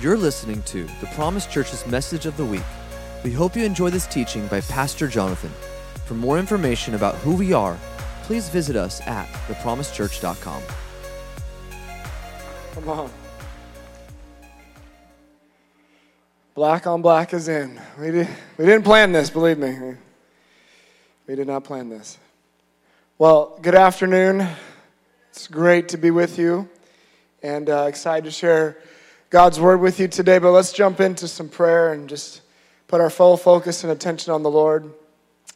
You're listening to the Promise Church's message of the week. We hope you enjoy this teaching by Pastor Jonathan. For more information about who we are, please visit us at thepromisechurch.com. Come on. Black on black is in. We, did, we didn't plan this, believe me. We did not plan this. Well, good afternoon. It's great to be with you and uh, excited to share God's word with you today. But let's jump into some prayer and just put our full focus and attention on the Lord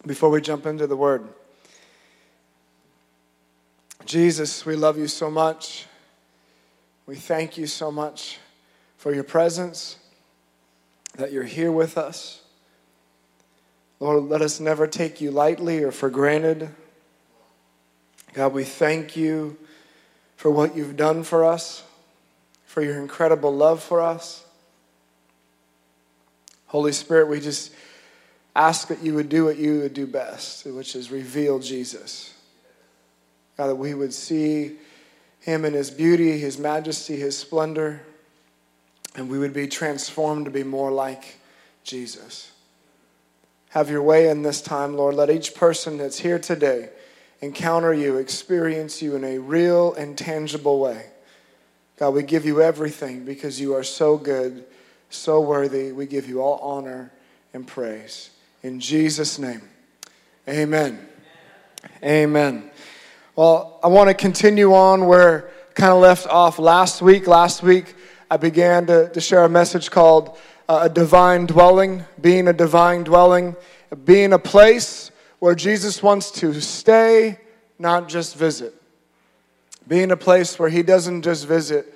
before we jump into the word. Jesus, we love you so much. We thank you so much for your presence, that you're here with us. Lord, let us never take you lightly or for granted. God, we thank you for what you've done for us for your incredible love for us. Holy Spirit, we just ask that you would do what you would do best, which is reveal Jesus. God, that we would see him in his beauty, his majesty, his splendor, and we would be transformed to be more like Jesus. Have your way in this time, Lord. Let each person that's here today encounter you, experience you in a real and tangible way. God, we give you everything because you are so good, so worthy. We give you all honor and praise. In Jesus' name, amen. Amen. Well, I want to continue on where kind of left off last week. Last week, I began to, to share a message called uh, A Divine Dwelling, being a divine dwelling, being a place where Jesus wants to stay, not just visit being a place where he doesn't just visit,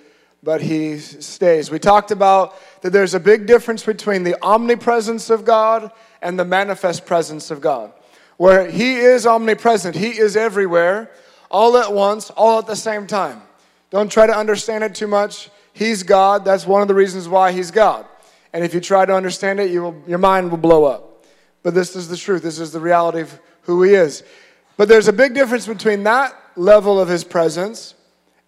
but he stays. We talked about that there's a big difference between the omnipresence of God and the manifest presence of God. Where he is omnipresent, he is everywhere, all at once, all at the same time. Don't try to understand it too much. He's God. That's one of the reasons why he's God. And if you try to understand it, you will, your mind will blow up. But this is the truth. This is the reality of who he is. But there's a big difference between that level of his presence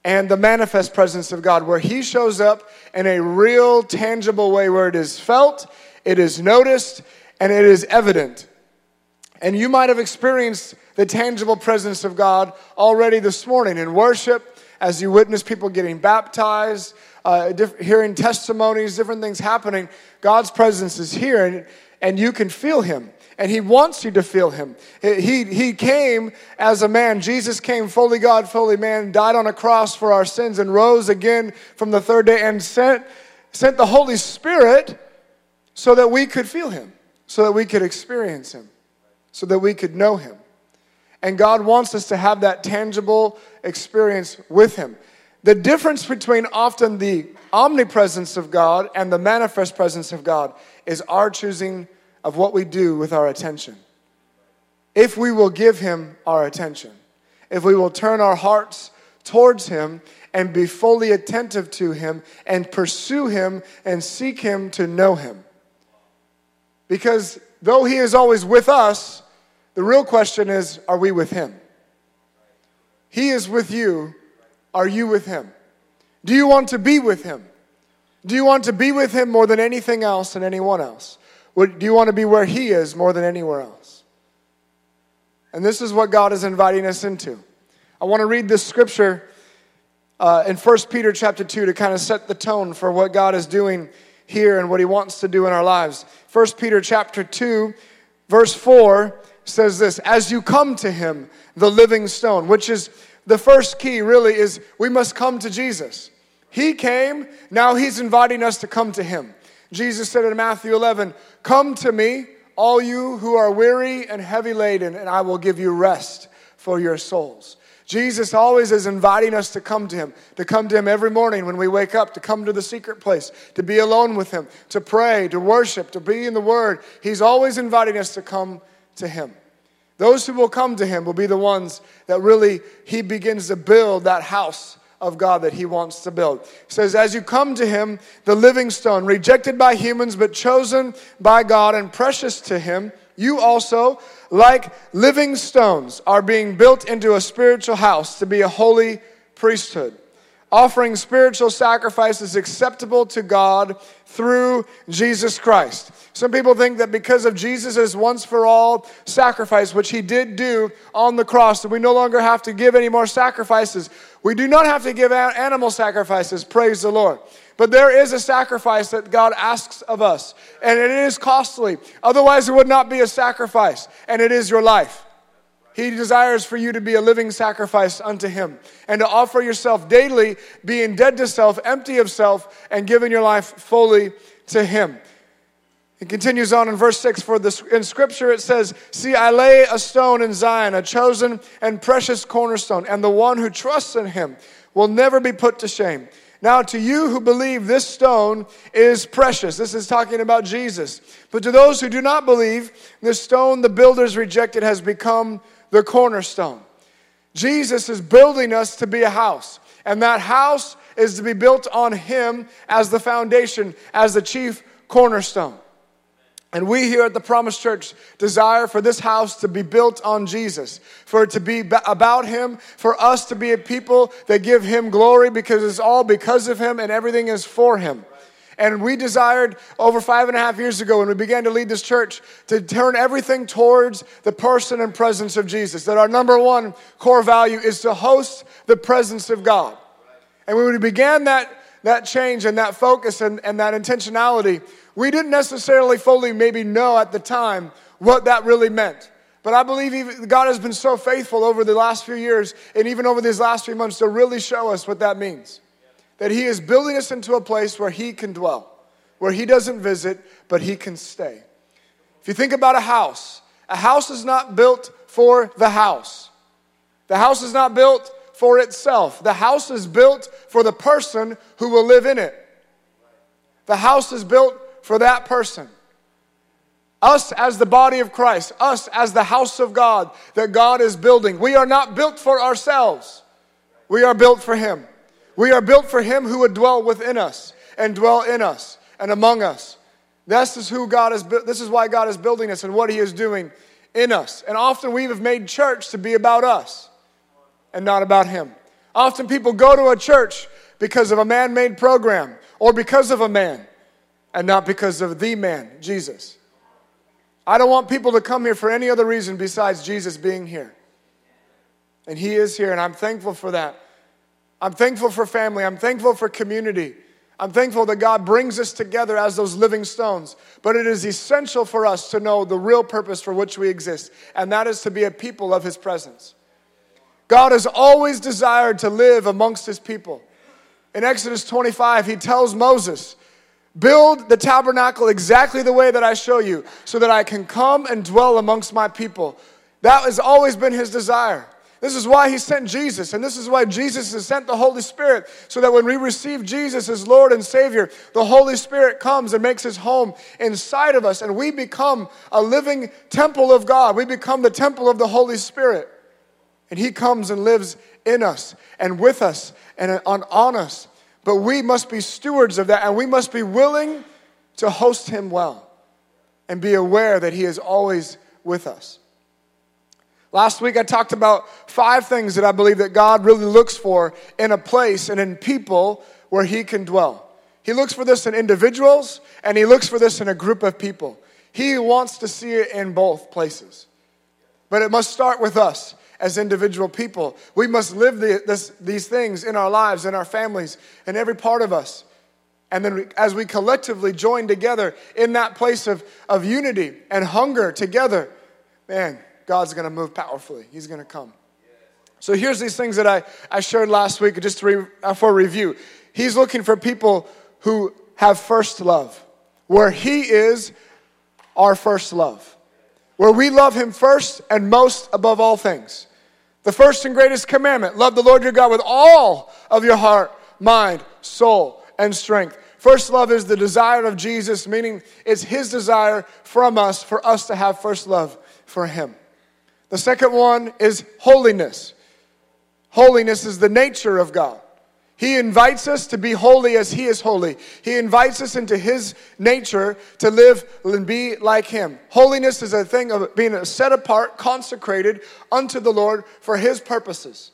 and the manifest presence of God, where he shows up in a real, tangible way, where it is felt, it is noticed, and it is evident. And you might have experienced the tangible presence of God already this morning in worship as you witness people getting baptized, uh, diff- hearing testimonies, different things happening. God's presence is here, and, and you can feel Him and he wants you to feel him. Eh, he, he came as a man. Jesus came fully God, fully man, died on a cross for our sins, and rose again from the third day and sent, sent the Holy Spirit so that we could feel him, so that we could experience him, so that we could know him. And God wants us to have that tangible experience with him. The difference between often the omnipresence of God and the manifest presence of God is our choosing of what we do with our attention. If we will give Him our attention, if we will turn our hearts towards Him and be fully attentive to Him and pursue Him and seek Him to know Him. Because though He is always with us, the real question is are we with Him? He is with you. Are you with Him? Do you want to be with Him? Do you want to be with Him more than anything else and anyone else? Do you want to be where He is more than anywhere else? And this is what God is inviting us into. I want to read this scripture uh, in 1 Peter chapter 2 to kind of set the tone for what God is doing here and what He wants to do in our lives. 1 Peter chapter 2, verse 4 says this As you come to Him, the living stone, which is the first key really is we must come to Jesus. He came, now He's inviting us to come to Him. Jesus said in Matthew 11, Come to me, all you who are weary and heavy laden, and I will give you rest for your souls. Jesus always is inviting us to come to Him, to come to Him every morning when we wake up, to come to the secret place, to be alone with Him, to pray, to worship, to be in the Word. He's always inviting us to come to Him. Those who will come to Him will be the ones that really He begins to build that house of God that he wants to build. Says, As you come to him, the living stone, rejected by humans, but chosen by God and precious to him, you also, like living stones, are being built into a spiritual house to be a holy priesthood, offering spiritual sacrifices acceptable to God through Jesus Christ. Some people think that because of Jesus' once for all sacrifice, which he did do on the cross, that we no longer have to give any more sacrifices. We do not have to give animal sacrifices, praise the Lord. But there is a sacrifice that God asks of us, and it is costly. Otherwise, it would not be a sacrifice, and it is your life. He desires for you to be a living sacrifice unto Him and to offer yourself daily, being dead to self, empty of self, and giving your life fully to Him. It continues on in verse 6 For this, in Scripture it says, See, I lay a stone in Zion, a chosen and precious cornerstone, and the one who trusts in Him will never be put to shame. Now, to you who believe, this stone is precious. This is talking about Jesus. But to those who do not believe, this stone the builders rejected has become the cornerstone. Jesus is building us to be a house, and that house is to be built on Him as the foundation, as the chief cornerstone. And we here at the Promise Church desire for this house to be built on Jesus, for it to be about Him, for us to be a people that give Him glory because it's all because of Him and everything is for Him. And we desired over five and a half years ago when we began to lead this church to turn everything towards the person and presence of Jesus. That our number one core value is to host the presence of God. And when we began that, that change and that focus and, and that intentionality, we didn't necessarily fully maybe know at the time what that really meant. But I believe God has been so faithful over the last few years and even over these last few months to really show us what that means that He is building us into a place where He can dwell, where He doesn't visit, but He can stay. If you think about a house, a house is not built for the house. The house is not built for itself. The house is built for the person who will live in it. The house is built for that person. Us as the body of Christ, us as the house of God that God is building. We are not built for ourselves, we are built for Him. We are built for him who would dwell within us and dwell in us and among us. This is who God is this is why God is building us and what he is doing in us. And often we have made church to be about us and not about him. Often people go to a church because of a man-made program or because of a man and not because of the man, Jesus. I don't want people to come here for any other reason besides Jesus being here. And he is here and I'm thankful for that. I'm thankful for family. I'm thankful for community. I'm thankful that God brings us together as those living stones. But it is essential for us to know the real purpose for which we exist, and that is to be a people of His presence. God has always desired to live amongst His people. In Exodus 25, He tells Moses, Build the tabernacle exactly the way that I show you, so that I can come and dwell amongst my people. That has always been His desire. This is why he sent Jesus, and this is why Jesus has sent the Holy Spirit, so that when we receive Jesus as Lord and Savior, the Holy Spirit comes and makes his home inside of us, and we become a living temple of God. We become the temple of the Holy Spirit. And he comes and lives in us and with us and on, on us. But we must be stewards of that, and we must be willing to host him well and be aware that he is always with us. Last week I talked about five things that I believe that God really looks for in a place and in people where he can dwell. He looks for this in individuals and he looks for this in a group of people. He wants to see it in both places. But it must start with us as individual people. We must live the, this, these things in our lives, in our families, in every part of us. And then as we collectively join together in that place of, of unity and hunger together, man, God's going to move powerfully. He's going to come. So here's these things that I, I shared last week just re, uh, for review. He's looking for people who have first love, where He is our first love, where we love Him first and most above all things. The first and greatest commandment love the Lord your God with all of your heart, mind, soul, and strength. First love is the desire of Jesus, meaning it's His desire from us for us to have first love for Him. The second one is holiness. Holiness is the nature of God. He invites us to be holy as He is holy. He invites us into His nature to live and be like Him. Holiness is a thing of being set apart, consecrated unto the Lord for His purposes.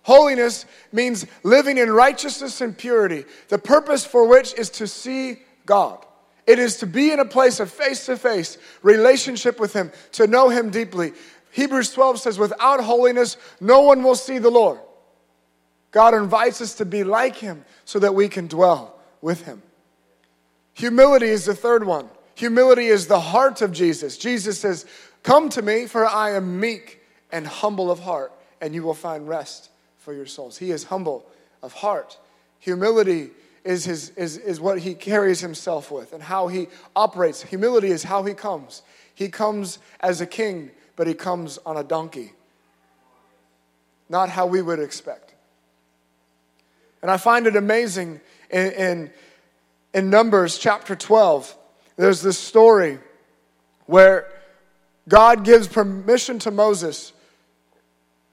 Holiness means living in righteousness and purity, the purpose for which is to see God. It is to be in a place of face to face relationship with Him, to know Him deeply. Hebrews 12 says, Without holiness, no one will see the Lord. God invites us to be like Him so that we can dwell with Him. Humility is the third one. Humility is the heart of Jesus. Jesus says, Come to me, for I am meek and humble of heart, and you will find rest for your souls. He is humble of heart. Humility is, his, is, is what he carries himself with and how he operates. Humility is how he comes. He comes as a king, but he comes on a donkey. Not how we would expect. And I find it amazing in, in, in Numbers chapter 12, there's this story where God gives permission to Moses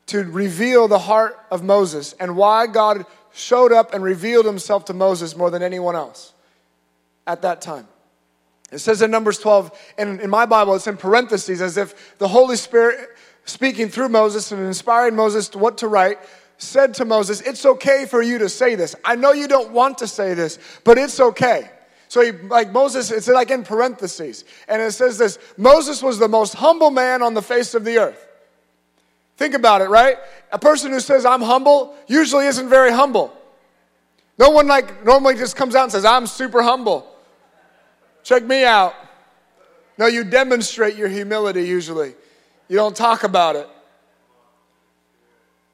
to reveal the heart of Moses and why God showed up and revealed himself to Moses more than anyone else at that time. It says in Numbers 12, and in my Bible, it's in parentheses, as if the Holy Spirit speaking through Moses and inspiring Moses to what to write, said to Moses, It's okay for you to say this. I know you don't want to say this, but it's okay. So he, like Moses, it's like in parentheses. And it says this Moses was the most humble man on the face of the earth. Think about it, right? A person who says, I'm humble, usually isn't very humble. No one like normally just comes out and says, I'm super humble. Check me out. No, you demonstrate your humility usually. You don't talk about it.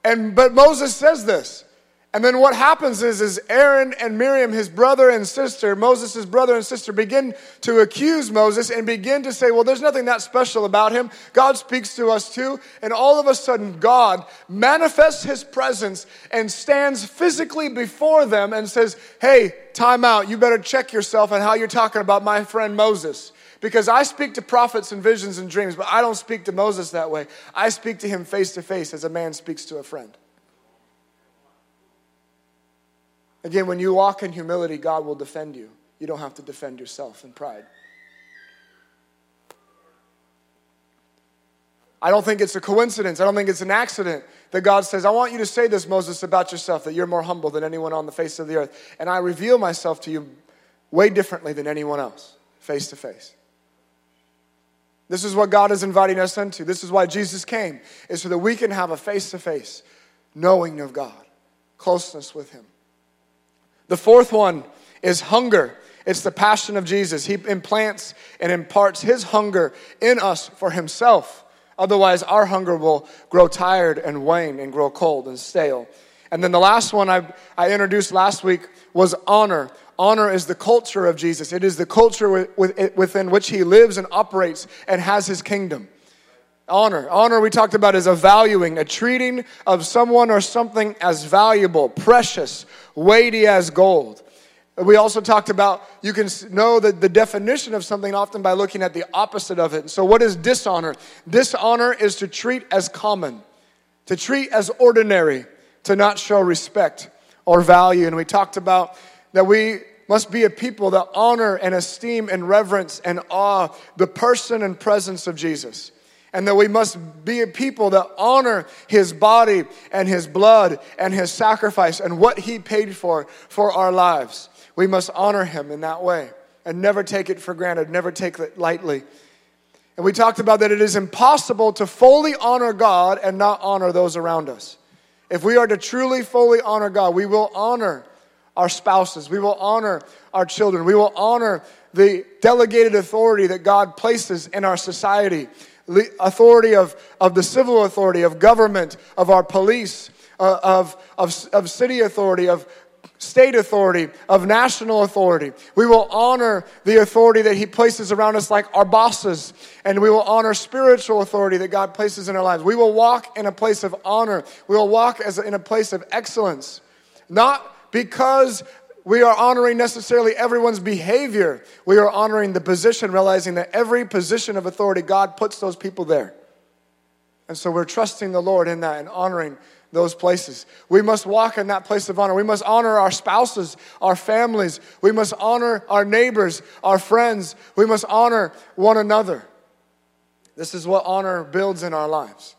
And but Moses says this. And then what happens is, is Aaron and Miriam, his brother and sister, Moses' brother and sister, begin to accuse Moses and begin to say, well, there's nothing that special about him. God speaks to us too. And all of a sudden, God manifests his presence and stands physically before them and says, hey, time out. You better check yourself on how you're talking about my friend Moses. Because I speak to prophets and visions and dreams, but I don't speak to Moses that way. I speak to him face to face as a man speaks to a friend. Again, when you walk in humility, God will defend you. You don't have to defend yourself in pride. I don't think it's a coincidence. I don't think it's an accident that God says, I want you to say this, Moses, about yourself, that you're more humble than anyone on the face of the earth. And I reveal myself to you way differently than anyone else, face to face. This is what God is inviting us into. This is why Jesus came, is so that we can have a face to face knowing of God, closeness with Him. The fourth one is hunger. It's the passion of Jesus. He implants and imparts his hunger in us for himself. Otherwise, our hunger will grow tired and wane and grow cold and stale. And then the last one I, I introduced last week was honor. Honor is the culture of Jesus, it is the culture within which he lives and operates and has his kingdom. Honor. Honor, we talked about, is a valuing, a treating of someone or something as valuable, precious, weighty as gold. We also talked about you can know the, the definition of something often by looking at the opposite of it. So, what is dishonor? Dishonor is to treat as common, to treat as ordinary, to not show respect or value. And we talked about that we must be a people that honor and esteem and reverence and awe the person and presence of Jesus and that we must be a people that honor his body and his blood and his sacrifice and what he paid for for our lives. We must honor him in that way and never take it for granted, never take it lightly. And we talked about that it is impossible to fully honor God and not honor those around us. If we are to truly fully honor God, we will honor our spouses, we will honor our children, we will honor the delegated authority that God places in our society authority of, of the civil authority, of government, of our police, uh, of, of, of city authority, of state authority, of national authority. We will honor the authority that He places around us, like our bosses, and we will honor spiritual authority that God places in our lives. We will walk in a place of honor. We will walk as in a place of excellence, not because we are honoring necessarily everyone's behavior. We are honoring the position, realizing that every position of authority, God puts those people there. And so we're trusting the Lord in that and honoring those places. We must walk in that place of honor. We must honor our spouses, our families. We must honor our neighbors, our friends. We must honor one another. This is what honor builds in our lives.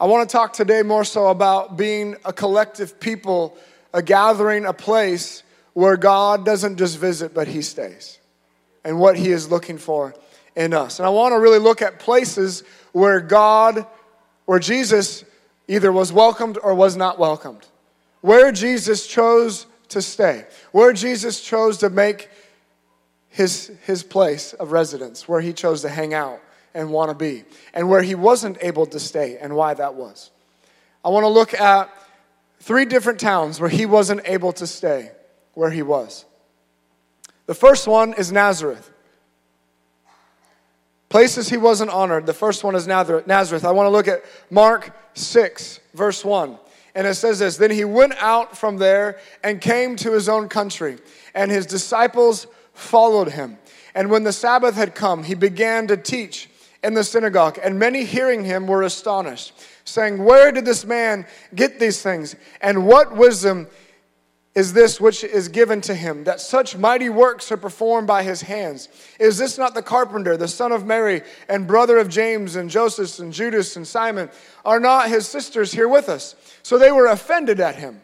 I want to talk today more so about being a collective people, a gathering, a place where God doesn't just visit, but He stays, and what He is looking for in us. And I want to really look at places where God, where Jesus either was welcomed or was not welcomed, where Jesus chose to stay, where Jesus chose to make his, his place of residence, where he chose to hang out and want to be, and where he wasn't able to stay, and why that was. I want to look at three different towns where he wasn't able to stay where he was. The first one is Nazareth. Places he wasn't honored. The first one is Nazareth. I want to look at Mark 6, verse 1. And it says this Then he went out from there and came to his own country, and his disciples followed him. And when the Sabbath had come, he began to teach in the synagogue, and many hearing him were astonished, saying, Where did this man get these things? And what wisdom is this which is given to him, that such mighty works are performed by his hands? Is this not the carpenter, the son of Mary, and brother of James, and Joseph, and Judas, and Simon? Are not his sisters here with us? So they were offended at him.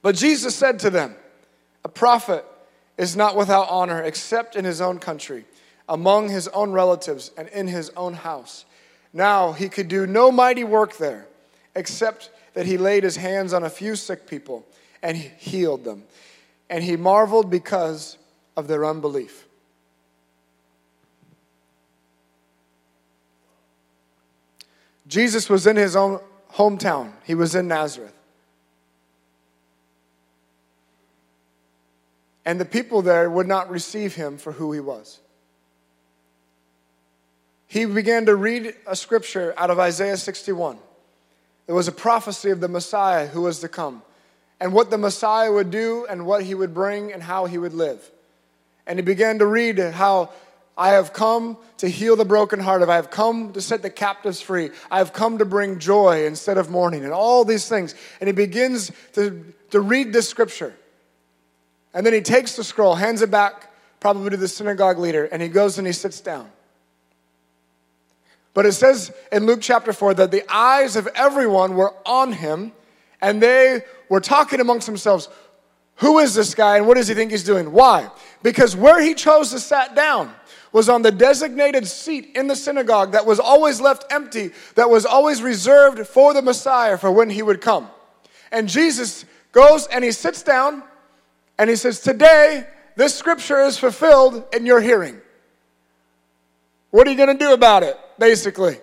But Jesus said to them, A prophet is not without honor except in his own country, among his own relatives, and in his own house. Now he could do no mighty work there, except that he laid his hands on a few sick people and he healed them. And he marveled because of their unbelief. Jesus was in his own hometown, he was in Nazareth. And the people there would not receive him for who he was. He began to read a scripture out of Isaiah 61. It was a prophecy of the Messiah who was to come and what the Messiah would do and what he would bring and how he would live. And he began to read how I have come to heal the brokenhearted. I have come to set the captives free. I have come to bring joy instead of mourning, and all these things. And he begins to, to read this scripture. And then he takes the scroll, hands it back, probably to the synagogue leader, and he goes and he sits down. But it says in Luke chapter 4 that the eyes of everyone were on him and they were talking amongst themselves, who is this guy and what does he think he's doing? Why? Because where he chose to sit down was on the designated seat in the synagogue that was always left empty, that was always reserved for the Messiah for when he would come. And Jesus goes and he sits down and he says, Today, this scripture is fulfilled in your hearing. What are you going to do about it, basically?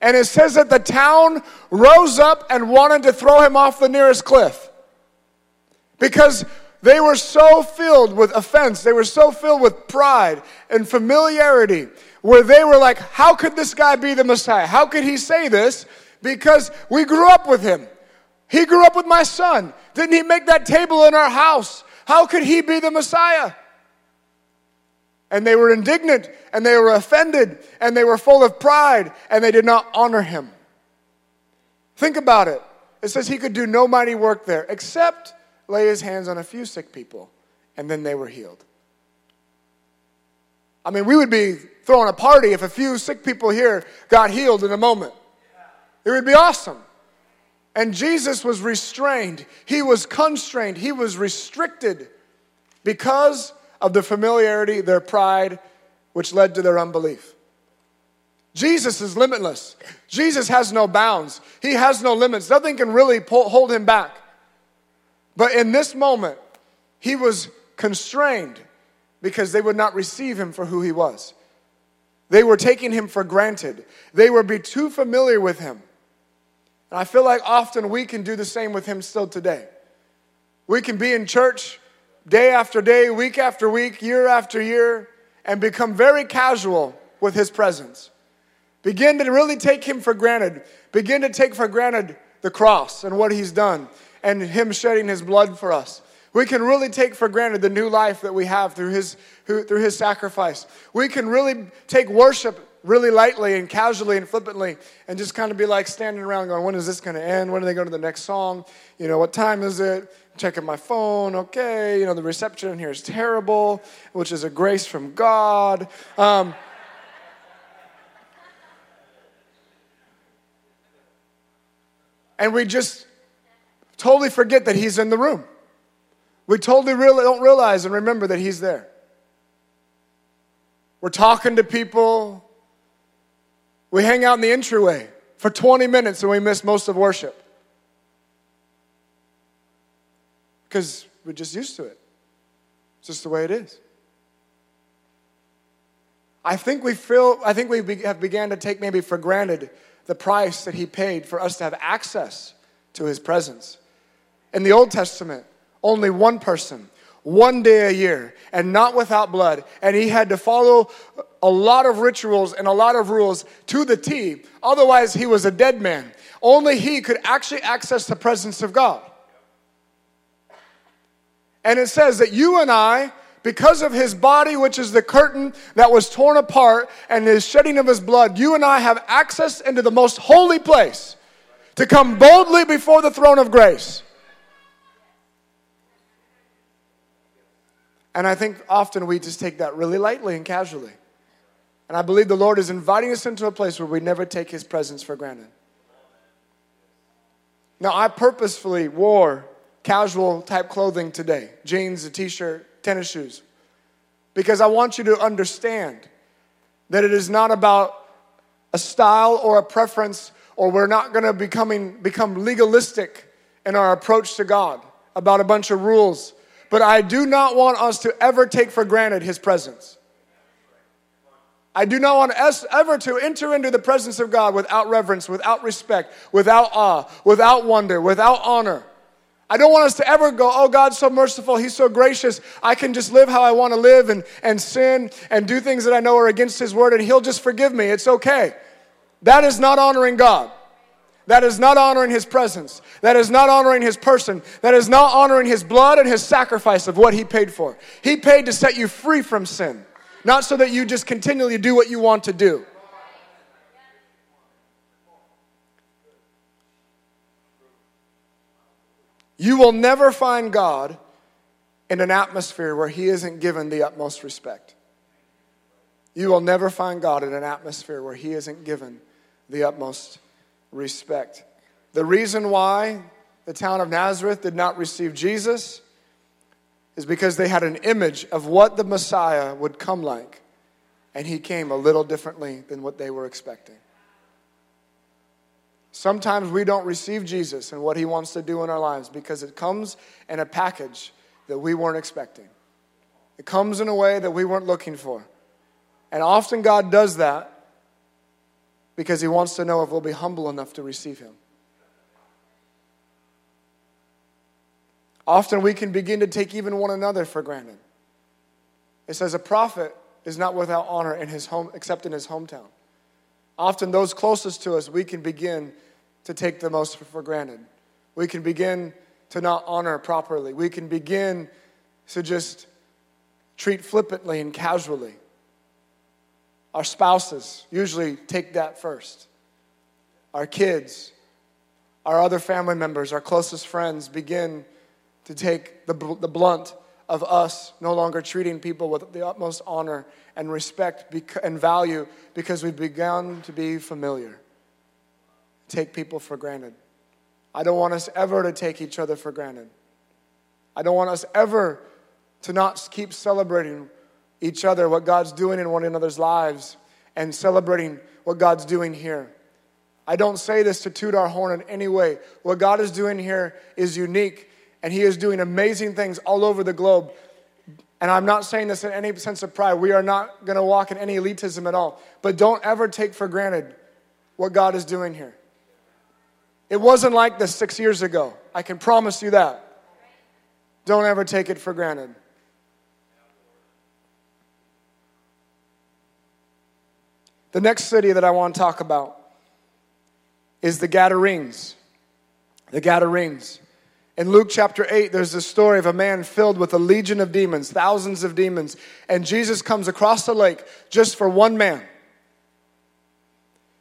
And it says that the town rose up and wanted to throw him off the nearest cliff. Because they were so filled with offense, they were so filled with pride and familiarity, where they were like, How could this guy be the Messiah? How could he say this? Because we grew up with him. He grew up with my son. Didn't he make that table in our house? How could he be the Messiah? And they were indignant and they were offended and they were full of pride and they did not honor him. Think about it. It says he could do no mighty work there except lay his hands on a few sick people and then they were healed. I mean, we would be throwing a party if a few sick people here got healed in a moment. It would be awesome. And Jesus was restrained, he was constrained, he was restricted because of the familiarity, their pride, which led to their unbelief. Jesus is limitless. Jesus has no bounds. He has no limits. Nothing can really pull, hold him back. But in this moment, he was constrained because they would not receive him for who he was. They were taking him for granted. They were be too familiar with him. And I feel like often we can do the same with him still today. We can be in church day after day, week after week, year after year, and become very casual with His presence. Begin to really take Him for granted. Begin to take for granted the cross and what He's done and Him shedding His blood for us. We can really take for granted the new life that we have through His, through his sacrifice. We can really take worship really lightly and casually and flippantly and just kind of be like standing around going, when is this going to end? When are they going to the next song? You know, what time is it? Checking my phone. Okay, you know, the reception here is terrible, which is a grace from God. Um, And we just totally forget that He's in the room. We totally really don't realize and remember that He's there. We're talking to people. We hang out in the entryway for 20 minutes and we miss most of worship. Because we're just used to it. It's just the way it is. I think we feel, I think we have began to take maybe for granted the price that he paid for us to have access to his presence. In the Old Testament, only one person, one day a year, and not without blood. And he had to follow a lot of rituals and a lot of rules to the T. Otherwise, he was a dead man. Only he could actually access the presence of God. And it says that you and I, because of his body, which is the curtain that was torn apart, and his shedding of his blood, you and I have access into the most holy place to come boldly before the throne of grace. And I think often we just take that really lightly and casually. And I believe the Lord is inviting us into a place where we never take his presence for granted. Now, I purposefully wore casual type clothing today jeans, a t shirt, tennis shoes. Because I want you to understand that it is not about a style or a preference, or we're not going to become legalistic in our approach to God about a bunch of rules. But I do not want us to ever take for granted His presence. I do not want us ever to enter into the presence of God without reverence, without respect, without awe, without wonder, without honor. I don't want us to ever go, oh, God's so merciful, He's so gracious. I can just live how I want to live and, and sin and do things that I know are against His word, and He'll just forgive me. It's okay. That is not honoring God. That is not honoring His presence. That is not honoring His person. That is not honoring His blood and His sacrifice of what He paid for. He paid to set you free from sin, not so that you just continually do what you want to do. You will never find God in an atmosphere where He isn't given the utmost respect. You will never find God in an atmosphere where He isn't given the utmost respect. The reason why the town of Nazareth did not receive Jesus is because they had an image of what the Messiah would come like, and He came a little differently than what they were expecting. Sometimes we don't receive Jesus and what he wants to do in our lives because it comes in a package that we weren't expecting. It comes in a way that we weren't looking for. And often God does that because he wants to know if we'll be humble enough to receive him. Often we can begin to take even one another for granted. It says a prophet is not without honor in his home except in his hometown often those closest to us, we can begin to take the most for granted. We can begin to not honor properly. We can begin to just treat flippantly and casually. Our spouses usually take that first. Our kids, our other family members, our closest friends begin to take the, the blunt of us no longer treating people with the utmost honor and respect and value because we've begun to be familiar. Take people for granted. I don't want us ever to take each other for granted. I don't want us ever to not keep celebrating each other, what God's doing in one another's lives, and celebrating what God's doing here. I don't say this to toot our horn in any way. What God is doing here is unique and he is doing amazing things all over the globe. And I'm not saying this in any sense of pride. We are not going to walk in any elitism at all. But don't ever take for granted what God is doing here. It wasn't like this six years ago. I can promise you that. Don't ever take it for granted. The next city that I want to talk about is the Gadarenes. The Gadarenes. In Luke chapter 8, there's this story of a man filled with a legion of demons, thousands of demons, and Jesus comes across the lake just for one man.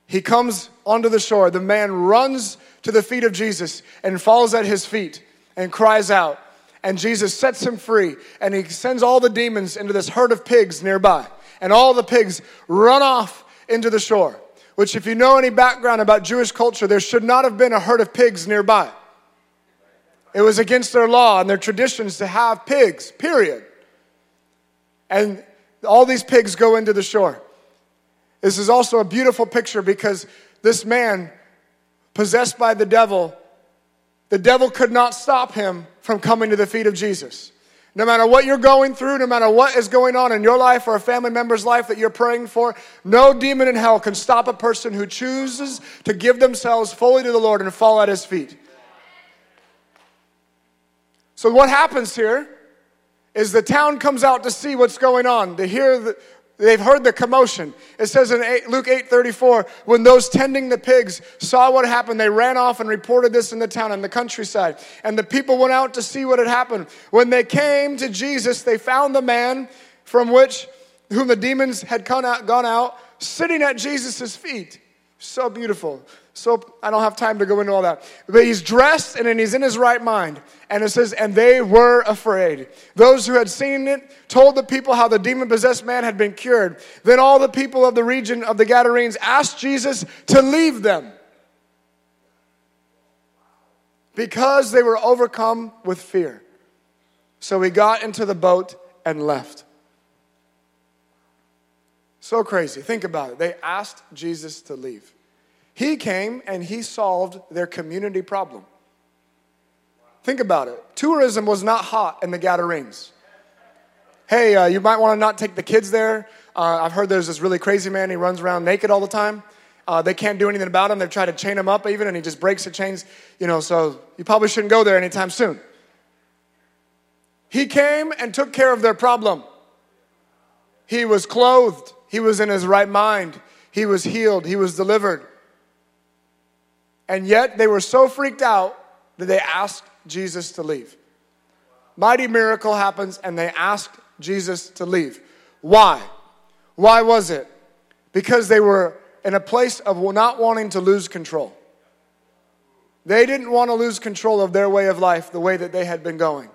He comes onto the shore. The man runs to the feet of Jesus and falls at his feet and cries out. And Jesus sets him free and he sends all the demons into this herd of pigs nearby. And all the pigs run off into the shore. which, if you know any background about Jewish culture, there should not have been a herd of pigs nearby. It was against their law and their traditions to have pigs, period. And all these pigs go into the shore. This is also a beautiful picture because this man, possessed by the devil, the devil could not stop him from coming to the feet of Jesus. No matter what you're going through, no matter what is going on in your life or a family member's life that you're praying for, no demon in hell can stop a person who chooses to give themselves fully to the Lord and fall at his feet. So, what happens here is the town comes out to see what's going on, to hear the, They've heard the commotion. It says in Luke 8:34, when those tending the pigs saw what happened, they ran off and reported this in the town and the countryside. And the people went out to see what had happened. When they came to Jesus, they found the man from which whom the demons had come out, gone out sitting at Jesus' feet. So beautiful. So I don't have time to go into all that. But he's dressed and he's in his right mind. And it says, and they were afraid. Those who had seen it told the people how the demon possessed man had been cured. Then all the people of the region of the Gadarenes asked Jesus to leave them because they were overcome with fear. So he got into the boat and left. So crazy. Think about it. They asked Jesus to leave. He came and he solved their community problem. Think about it. Tourism was not hot in the Gadarenes. Hey, uh, you might want to not take the kids there. Uh, I've heard there's this really crazy man. He runs around naked all the time. Uh, they can't do anything about him. They've tried to chain him up even, and he just breaks the chains. You know, so you probably shouldn't go there anytime soon. He came and took care of their problem. He was clothed. He was in his right mind. He was healed. He was delivered. And yet they were so freaked out that they asked Jesus to leave. Mighty miracle happens, and they asked Jesus to leave. Why? Why was it? Because they were in a place of not wanting to lose control. They didn't want to lose control of their way of life the way that they had been going.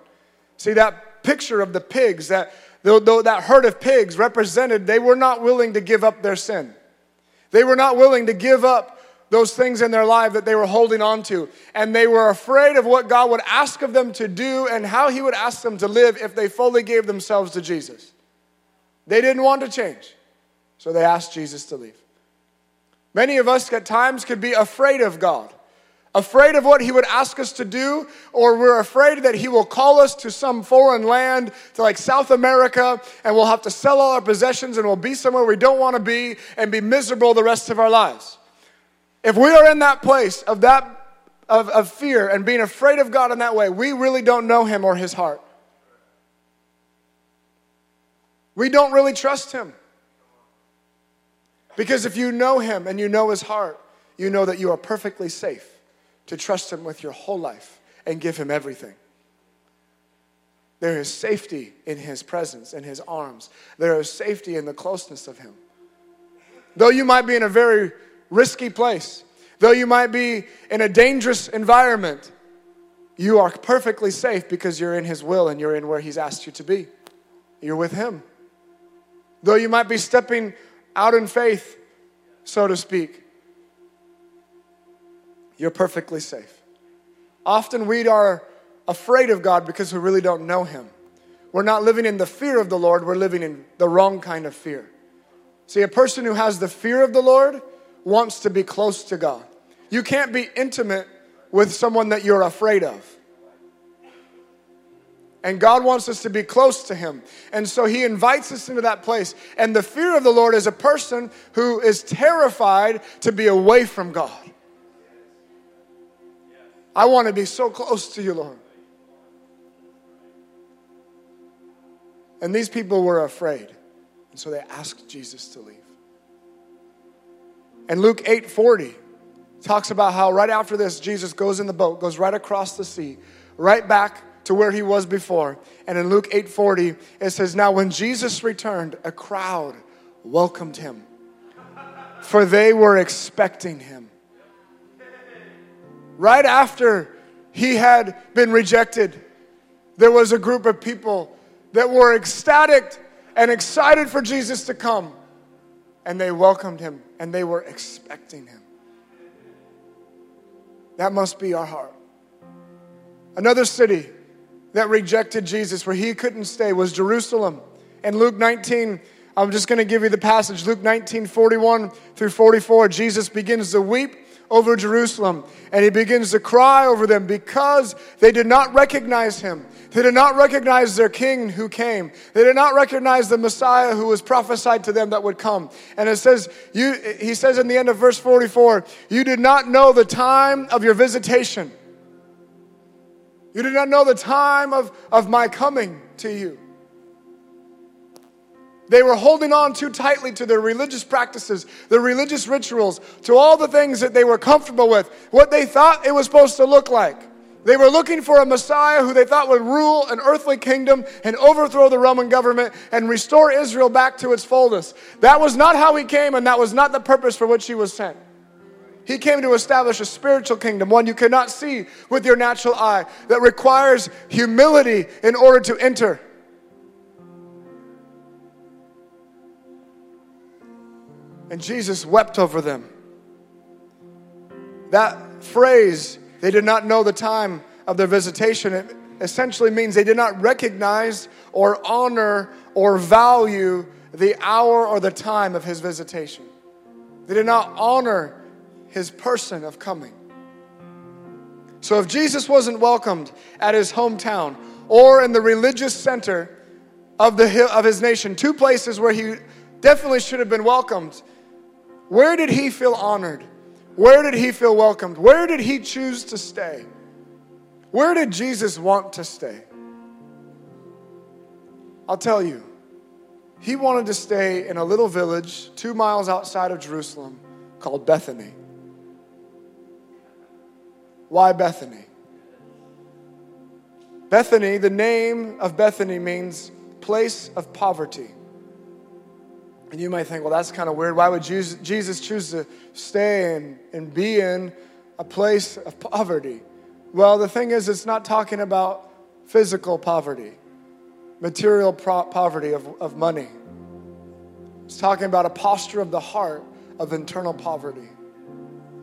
See, that picture of the pigs, that, that herd of pigs represented they were not willing to give up their sin. They were not willing to give up those things in their life that they were holding on to. And they were afraid of what God would ask of them to do and how He would ask them to live if they fully gave themselves to Jesus. They didn't want to change, so they asked Jesus to leave. Many of us at times could be afraid of God, afraid of what He would ask us to do, or we're afraid that He will call us to some foreign land, to like South America, and we'll have to sell all our possessions and we'll be somewhere we don't want to be and be miserable the rest of our lives. If we are in that place of that of, of fear and being afraid of God in that way, we really don't know him or his heart. We don't really trust him. Because if you know him and you know his heart, you know that you are perfectly safe to trust him with your whole life and give him everything. There is safety in his presence, in his arms. There is safety in the closeness of him. Though you might be in a very risky place, though you might be in a dangerous environment, you are perfectly safe because you're in His will and you're in where He's asked you to be. You're with Him. Though you might be stepping out in faith, so to speak, you're perfectly safe. Often we are afraid of God because we really don't know Him. We're not living in the fear of the Lord, we're living in the wrong kind of fear. See, a person who has the fear of the Lord wants to be close to God. You can't be intimate with someone that you're afraid of. And God wants us to be close to Him. And so He invites us into that place. And the fear of the Lord is a person who is terrified to be away from God. I want to be so close to you, Lord. And these people were afraid. And so they asked Jesus to leave. And Luke 8:40 talks about how right after this, Jesus goes in the boat, goes right across the sea, right back to where he was before. And in Luke 8:40 it says, Now when Jesus returned, a crowd welcomed him, for they were expecting him. Right after he had been rejected, there was a group of people that were ecstatic and excited for Jesus to come. And they welcomed him and they were expecting him. That must be our heart. Another city that rejected Jesus where he couldn't stay was Jerusalem. In Luke 19, I'm just going to give you the passage. Luke 19, 41 through 44. Jesus begins to weep over Jerusalem and he begins to cry over them because they did not recognize him. They did not recognize their king who came. They did not recognize the Messiah who was prophesied to them that would come. And it says, you, he says in the end of verse 44, you did not know the time of your visitation. You did not know the time of, of my coming to you. They were holding on too tightly to their religious practices, their religious rituals, to all the things that they were comfortable with, what they thought it was supposed to look like. They were looking for a Messiah who they thought would rule an earthly kingdom and overthrow the Roman government and restore Israel back to its fullness. That was not how he came, and that was not the purpose for which he was sent. He came to establish a spiritual kingdom, one you cannot see with your natural eye, that requires humility in order to enter. And Jesus wept over them. That phrase, they did not know the time of their visitation, it essentially means they did not recognize or honor or value the hour or the time of his visitation. They did not honor his person of coming. So if Jesus wasn't welcomed at his hometown or in the religious center of, the, of his nation, two places where he definitely should have been welcomed, where did he feel honored? Where did he feel welcomed? Where did he choose to stay? Where did Jesus want to stay? I'll tell you, he wanted to stay in a little village two miles outside of Jerusalem called Bethany. Why Bethany? Bethany, the name of Bethany means place of poverty. And you might think, well, that's kind of weird. Why would Jesus choose to stay and, and be in a place of poverty? Well, the thing is, it's not talking about physical poverty, material pro- poverty of, of money. It's talking about a posture of the heart of internal poverty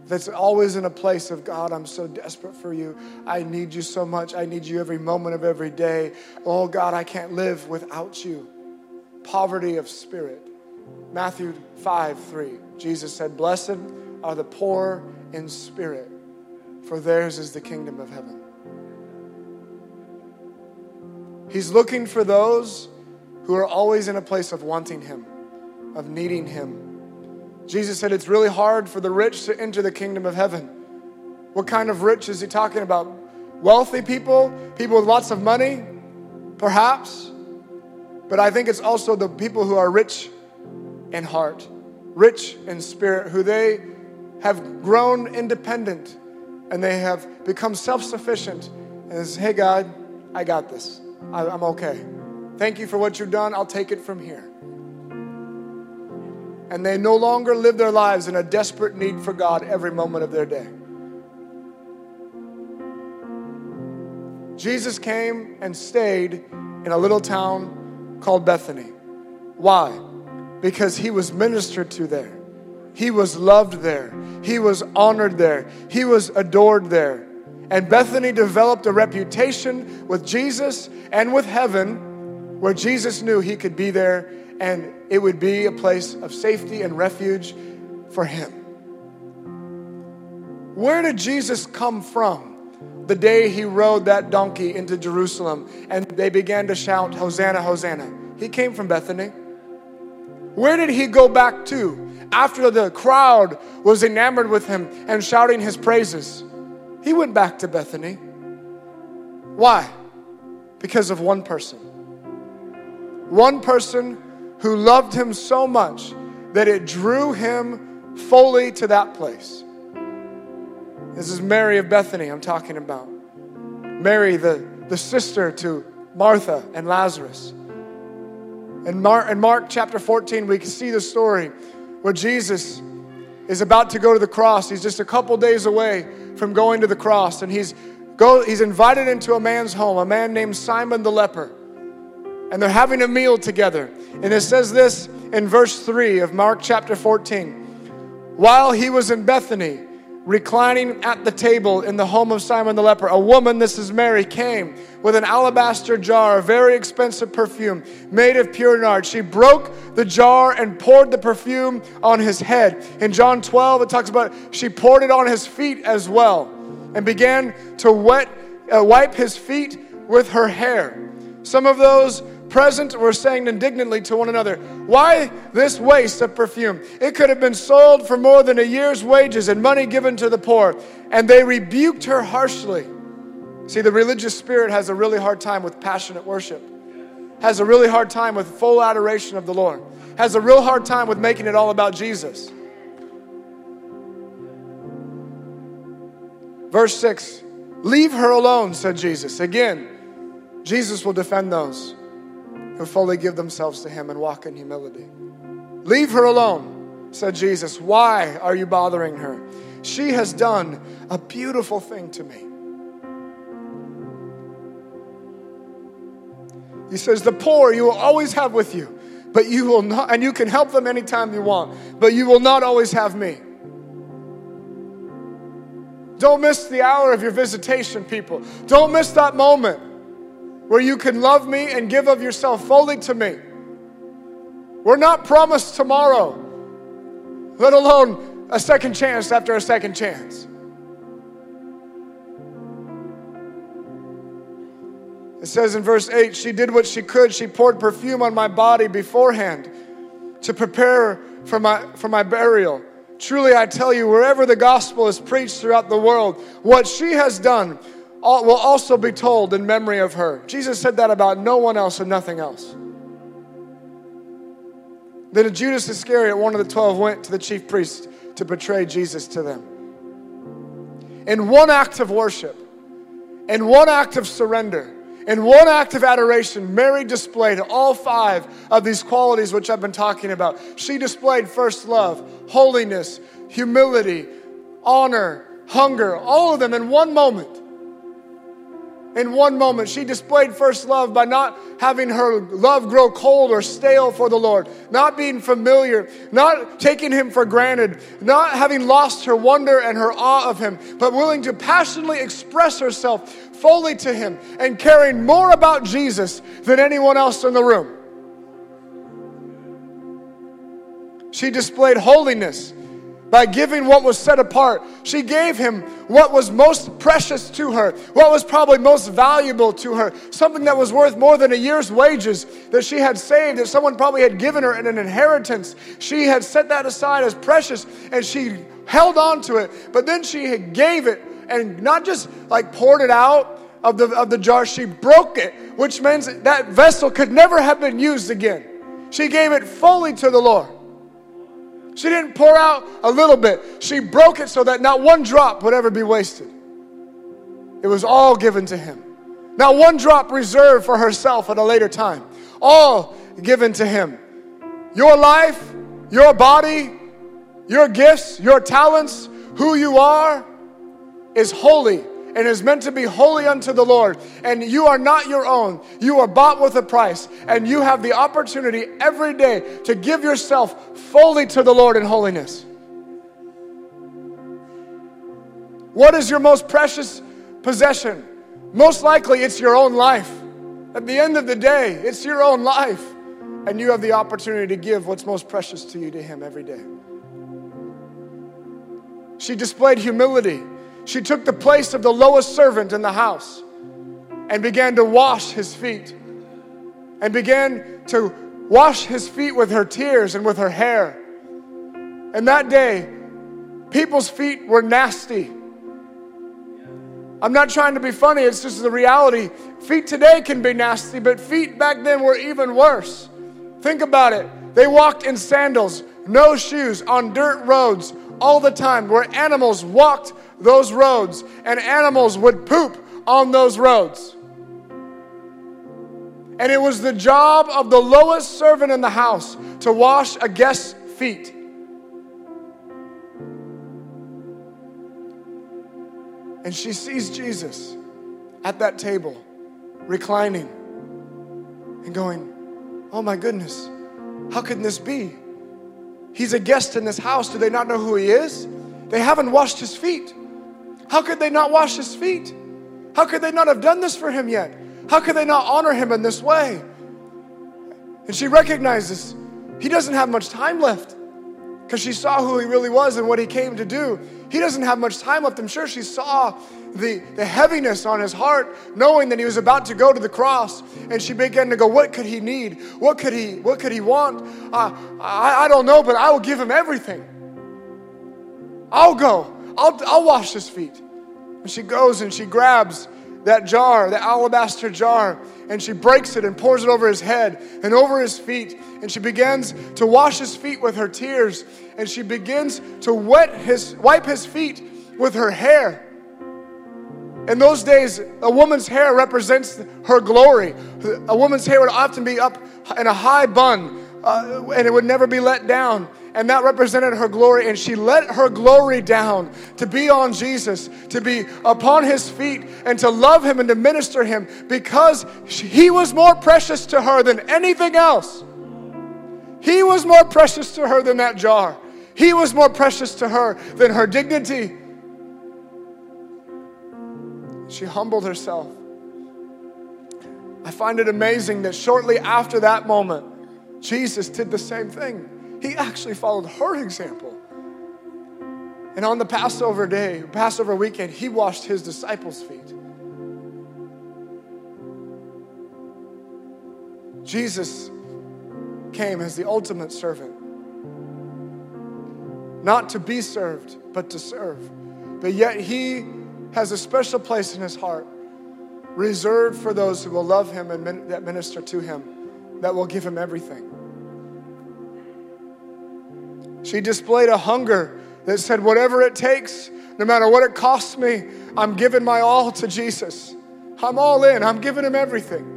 that's always in a place of God, I'm so desperate for you. I need you so much. I need you every moment of every day. Oh, God, I can't live without you. Poverty of spirit. Matthew 5 3, Jesus said, Blessed are the poor in spirit, for theirs is the kingdom of heaven. He's looking for those who are always in a place of wanting Him, of needing Him. Jesus said it's really hard for the rich to enter the kingdom of heaven. What kind of rich is He talking about? Wealthy people, people with lots of money, perhaps. But I think it's also the people who are rich in heart, rich in spirit, who they have grown independent and they have become self sufficient. And say, hey, God, I got this. I, I'm okay. Thank you for what you've done. I'll take it from here. And they no longer live their lives in a desperate need for God every moment of their day. Jesus came and stayed in a little town called Bethany. Why? Because he was ministered to there. He was loved there. He was honored there. He was adored there. And Bethany developed a reputation with Jesus and with heaven where Jesus knew he could be there and it would be a place of safety and refuge for him. Where did Jesus come from the day he rode that donkey into Jerusalem and they began to shout, Hosanna, Hosanna? He came from Bethany. Where did he go back to after the crowd was enamored with him and shouting his praises? He went back to Bethany. Why? Because of one person. One person who loved him so much that it drew him fully to that place. This is Mary of Bethany I'm talking about. Mary, the, the sister to Martha and Lazarus. In Mark, in Mark chapter 14, we can see the story where Jesus is about to go to the cross. He's just a couple days away from going to the cross, and he's, go, he's invited into a man's home, a man named Simon the leper. and they're having a meal together. And it says this in verse 3 of Mark chapter 14. While he was in Bethany, reclining at the table in the home of Simon the leper, a woman, this is Mary, came with an alabaster jar, a very expensive perfume made of pure nard. She broke the jar and poured the perfume on his head. In John 12, it talks about she poured it on his feet as well and began to wet, uh, wipe his feet with her hair. Some of those present were saying indignantly to one another, Why this waste of perfume? It could have been sold for more than a year's wages and money given to the poor. And they rebuked her harshly. See, the religious spirit has a really hard time with passionate worship, has a really hard time with full adoration of the Lord, has a real hard time with making it all about Jesus. Verse 6 Leave her alone, said Jesus. Again, Jesus will defend those fully give themselves to Him and walk in humility. Leave her alone, said Jesus. Why are you bothering her? She has done a beautiful thing to me. He says, The poor you will always have with you, but you will not, and you can help them anytime you want, but you will not always have me. Don't miss the hour of your visitation, people. Don't miss that moment where you can love me and give of yourself fully to me. We're not promised tomorrow, let alone a second chance after a second chance. It says in verse 8, she did what she could. She poured perfume on my body beforehand to prepare for my, for my burial. Truly, I tell you, wherever the gospel is preached throughout the world, what she has done will also be told in memory of her. Jesus said that about no one else and nothing else. Then Judas Iscariot, one of the twelve, went to the chief priests to betray Jesus to them. In one act of worship, in one act of surrender, in one act of adoration, Mary displayed all five of these qualities which I've been talking about. She displayed first love, holiness, humility, honor, hunger, all of them in one moment in one moment. She displayed first love by not having her love grow cold or stale for the Lord, not being familiar, not taking Him for granted, not having lost her wonder and her awe of Him, but willing to passionately express herself fully to Him and caring more about Jesus than anyone else in the room. She displayed holiness by giving what was set apart. She gave him what was most precious to her, what was probably most valuable to her, something that was worth more than a year's wages that she had saved, that someone probably had given her in an inheritance. She had set that aside as precious and she held on to it, but then she gave it and not just like poured it out of the, of the jar, she broke it, which means that vessel could never have been used again. She gave it fully to the Lord. She didn't pour out a little bit. She broke it so that not one drop would ever be wasted. It was all given to him. Not one drop reserved for herself at a later time. All given to him. Your life, your body, your gifts, your talents, who you are is holy and is meant to be holy unto the Lord. And you are not your own. You are bought with a price. And you have the opportunity every day to give yourself fully to the Lord in holiness. What is your most precious possession? Most likely, it's your own life. At the end of the day, it's your own life. And you have the opportunity to give what's most precious to you to Him every day. She displayed humility. She took the place of the lowest servant in the house and began to wash his feet and began to wash his feet with her tears and with her hair. And that day, people's feet were nasty. I'm not trying to be funny, it's just the reality. Feet today can be nasty, but feet back then were even worse. Think about it. They walked in sandals, no shoes, on dirt roads all the time, where animals walked those roads, and animals would poop on those roads. And it was the job of the lowest servant in the house to wash a guest's feet. And she sees Jesus at that table, reclining. and going, Oh my goodness, how can this be? He's a guest in this house. Do they not know who he is? They haven't washed his feet. How could they not wash his feet? How could they not have done this for him yet? How could they not honor him in this way? And she recognizes he doesn't have much time left because she saw who he really was and what he came to do. He doesn't have much time left. I'm sure she saw the, the heaviness on his heart, knowing that he was about to go to the cross. And she began to go, What could he need? What could he, what could he want? Uh, I, I don't know, but I will give him everything. I'll go. I'll, I'll wash his feet. And she goes and she grabs that jar, the alabaster jar, and she breaks it and pours it over his head and over his feet. And she begins to wash his feet with her tears. And she begins to wet his, wipe his feet with her hair. In those days, a woman's hair represents her glory. A woman's hair would often be up in a high bun, uh, and it would never be let down and that represented her glory. And she let her glory down to be on Jesus, to be upon his feet, and to love him and to minister him because he was more precious to her than anything else. He was more precious to her than that jar. He was more precious to her than her dignity. She humbled herself. I find it amazing that shortly after that moment, Jesus did the same thing. He actually followed her example. And on the Passover day, Passover weekend, he washed his disciples' feet. Jesus came as the ultimate servant, not to be served, but to serve. But yet, he has a special place in his heart reserved for those who will love him and that minister to him, that will give him everything. She displayed a hunger that said, Whatever it takes, no matter what it costs me, I'm giving my all to Jesus. I'm all in, I'm giving him everything.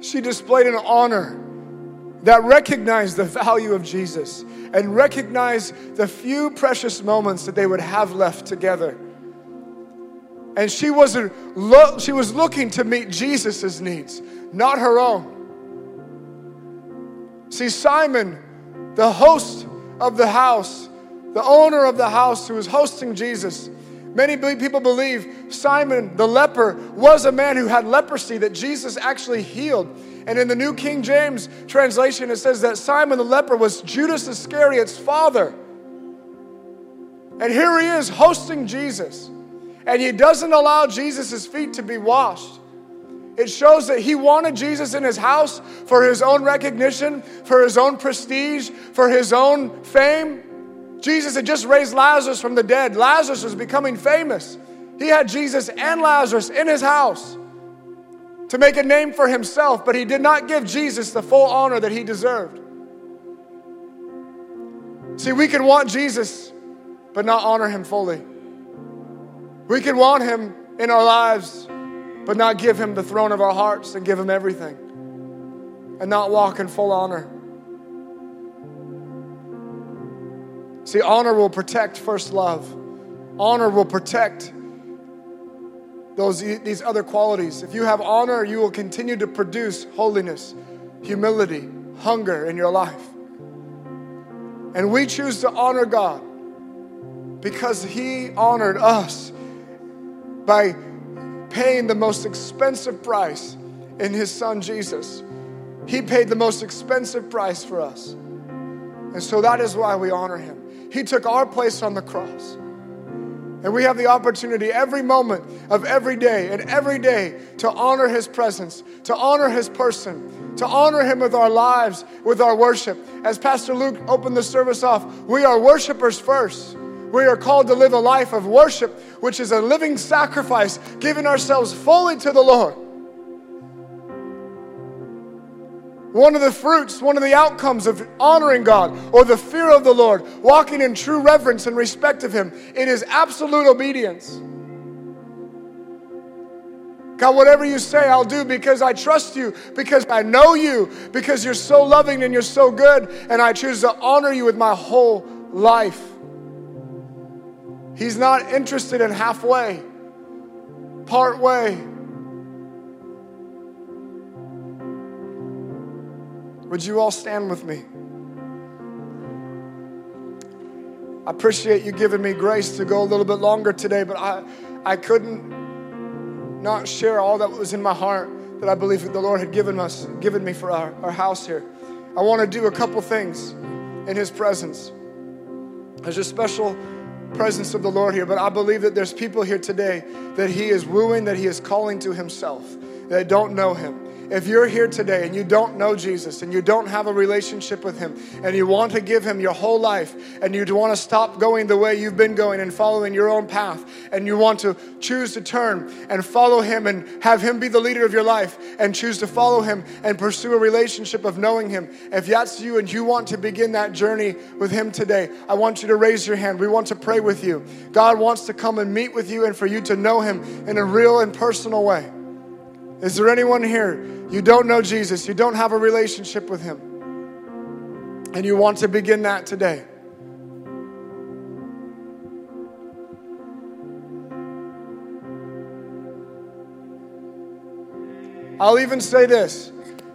She displayed an honor that recognized the value of Jesus and recognized the few precious moments that they would have left together. And she wasn't lo- she was looking to meet Jesus' needs, not her own. See, Simon the host of the house, the owner of the house who was hosting Jesus. Many people believe Simon the leper was a man who had leprosy that Jesus actually healed. And in the New King James translation, it says that Simon the leper was Judas Iscariot's father. And here he is hosting Jesus. And he doesn't allow Jesus' feet to be washed. It shows that he wanted Jesus in his house for his own recognition, for his own prestige, for his own fame. Jesus had just raised Lazarus from the dead. Lazarus was becoming famous. He had Jesus and Lazarus in his house to make a name for himself, but he did not give Jesus the full honor that he deserved. See, we can want Jesus, but not honor him fully. We can want him in our lives, but not give him the throne of our hearts and give him everything and not walk in full honor. See, honor will protect first love. Honor will protect those these other qualities. If you have honor, you will continue to produce holiness, humility, hunger in your life. And we choose to honor God because he honored us by paying the most expensive price in his son Jesus. He paid the most expensive price for us. And so that is why we honor him. He took our place on the cross. And we have the opportunity every moment of every day and every day to honor his presence, to honor his person, to honor him with our lives, with our worship. As Pastor Luke opened the service off, we are worshipers first. We are called to live a life of worship, which is a living sacrifice, giving ourselves fully to the Lord. One of the fruits, one of the outcomes of honoring God or the fear of the Lord, walking in true reverence and respect of Him, it is absolute obedience. God, whatever you say, I'll do because I trust you, because I know you, because you're so loving and you're so good, and I choose to honor you with my whole life. He's not interested in halfway, part way. Would you all stand with me? I appreciate you giving me grace to go a little bit longer today, but I, I couldn't not share all that was in my heart that I believe that the Lord had given us, given me for our, our house here. I want to do a couple things in His presence. There's a special presence of the Lord here, but I believe that there's people here today that He is wooing, that He is calling to Himself, that don't know Him. If you're here today and you don't know Jesus and you don't have a relationship with Him and you want to give Him your whole life and you want to stop going the way you've been going and following your own path and you want to choose to turn and follow Him and have Him be the leader of your life and choose to follow Him and pursue a relationship of knowing Him, if that's you and you want to begin that journey with Him today, I want you to raise your hand. We want to pray with you. God wants to come and meet with you and for you to know Him in a real and personal way. Is there anyone here? You don't know Jesus, you don't have a relationship with Him, and you want to begin that today. I'll even say this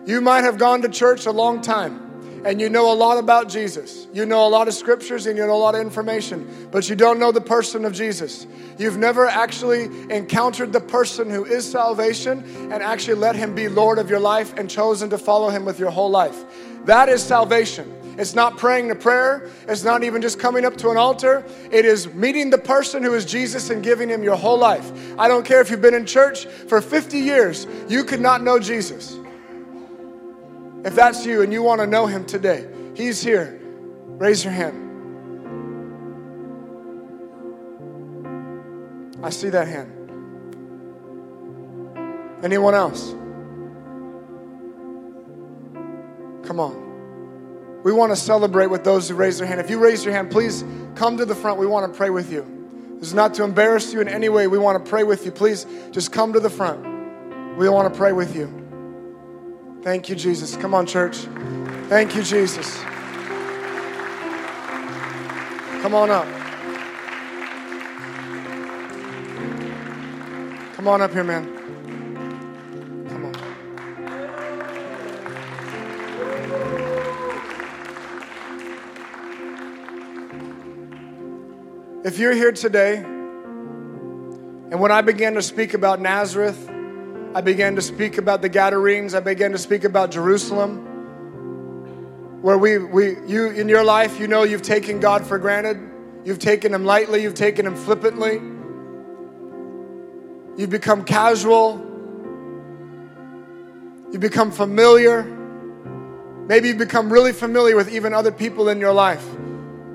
you might have gone to church a long time and you know a lot about Jesus. You know a lot of scriptures and you know a lot of information, but you don't know the person of Jesus. You've never actually encountered the person who is salvation and actually let him be Lord of your life and chosen to follow him with your whole life. That is salvation. It's not praying the prayer. It's not even just coming up to an altar. It is meeting the person who is Jesus and giving him your whole life. I don't care if you've been in church for 50 years, you could not know Jesus. If that's you and you want to know him today, he's here. Raise your hand. I see that hand. Anyone else? Come on. We want to celebrate with those who raise their hand. If you raise your hand, please come to the front. We want to pray with you. This is not to embarrass you in any way. We want to pray with you. Please just come to the front. We want to pray with you. Thank you, Jesus. Come on, church. Thank you, Jesus. Come on up. Come on up here, man. Come on. If you're here today, and when I began to speak about Nazareth, I began to speak about the Gadarenes. I began to speak about Jerusalem. Where we, we, you, in your life, you know you've taken God for granted. You've taken Him lightly. You've taken Him flippantly. You've become casual. You become familiar. Maybe you become really familiar with even other people in your life,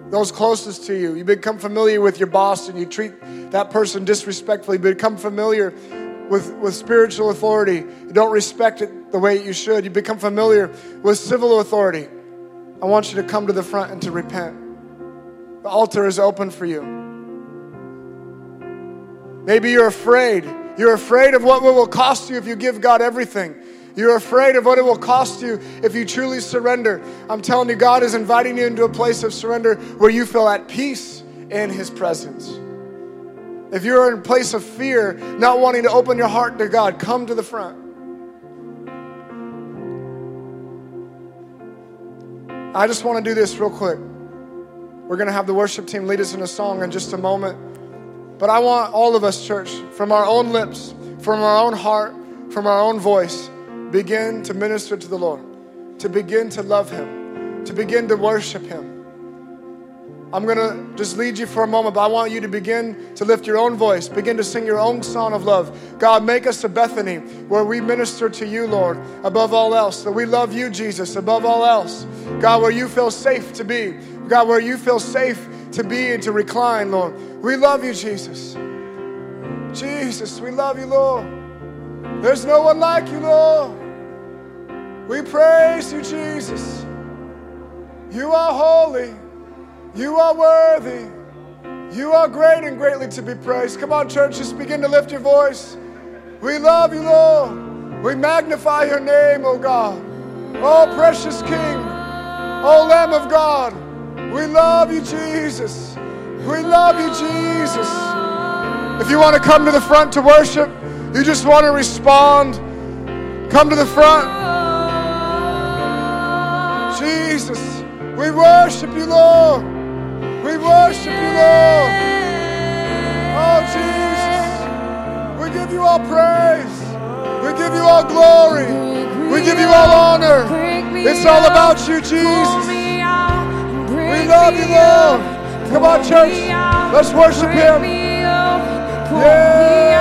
those closest to you. You become familiar with your boss and you treat that person disrespectfully. You become familiar with, with spiritual authority. You don't respect it the way you should. You become familiar with civil authority. I want you to come to the front and to repent. The altar is open for you. Maybe you're afraid. You're afraid of what it will cost you if you give God everything. You're afraid of what it will cost you if you truly surrender. I'm telling you, God is inviting you into a place of surrender where you feel at peace in His presence. If you're in a place of fear, not wanting to open your heart to God, come to the front. I just want to do this real quick. We're going to have the worship team lead us in a song in just a moment. But I want all of us, church, from our own lips, from our own heart, from our own voice, begin to minister to the Lord, to begin to love Him, to begin to worship Him. I'm going to just lead you for a moment, but I want you to begin to lift your own voice, begin to sing your own song of love. God, make us a Bethany where we minister to you, Lord, above all else, that we love you, Jesus, above all else. God, where you feel safe to be. God, where you feel safe to be and to recline, Lord. We love you, Jesus. Jesus, we love you, Lord. There's no one like you, Lord. We praise you, Jesus. You are holy. You are worthy. You are great and greatly to be praised. Come on, church, just begin to lift your voice. We love you, Lord. We magnify your name, O God. O precious King. O Lamb of God. We love you, Jesus. We love you, Jesus. If you want to come to the front to worship, you just want to respond, come to the front. Jesus, we worship you, Lord. We worship you, Lord. Oh, Jesus, we give you all praise. We give you all glory. We give you all honor. It's all about you, Jesus. We love you, Lord. Come on, church. Let's worship Him. Yeah.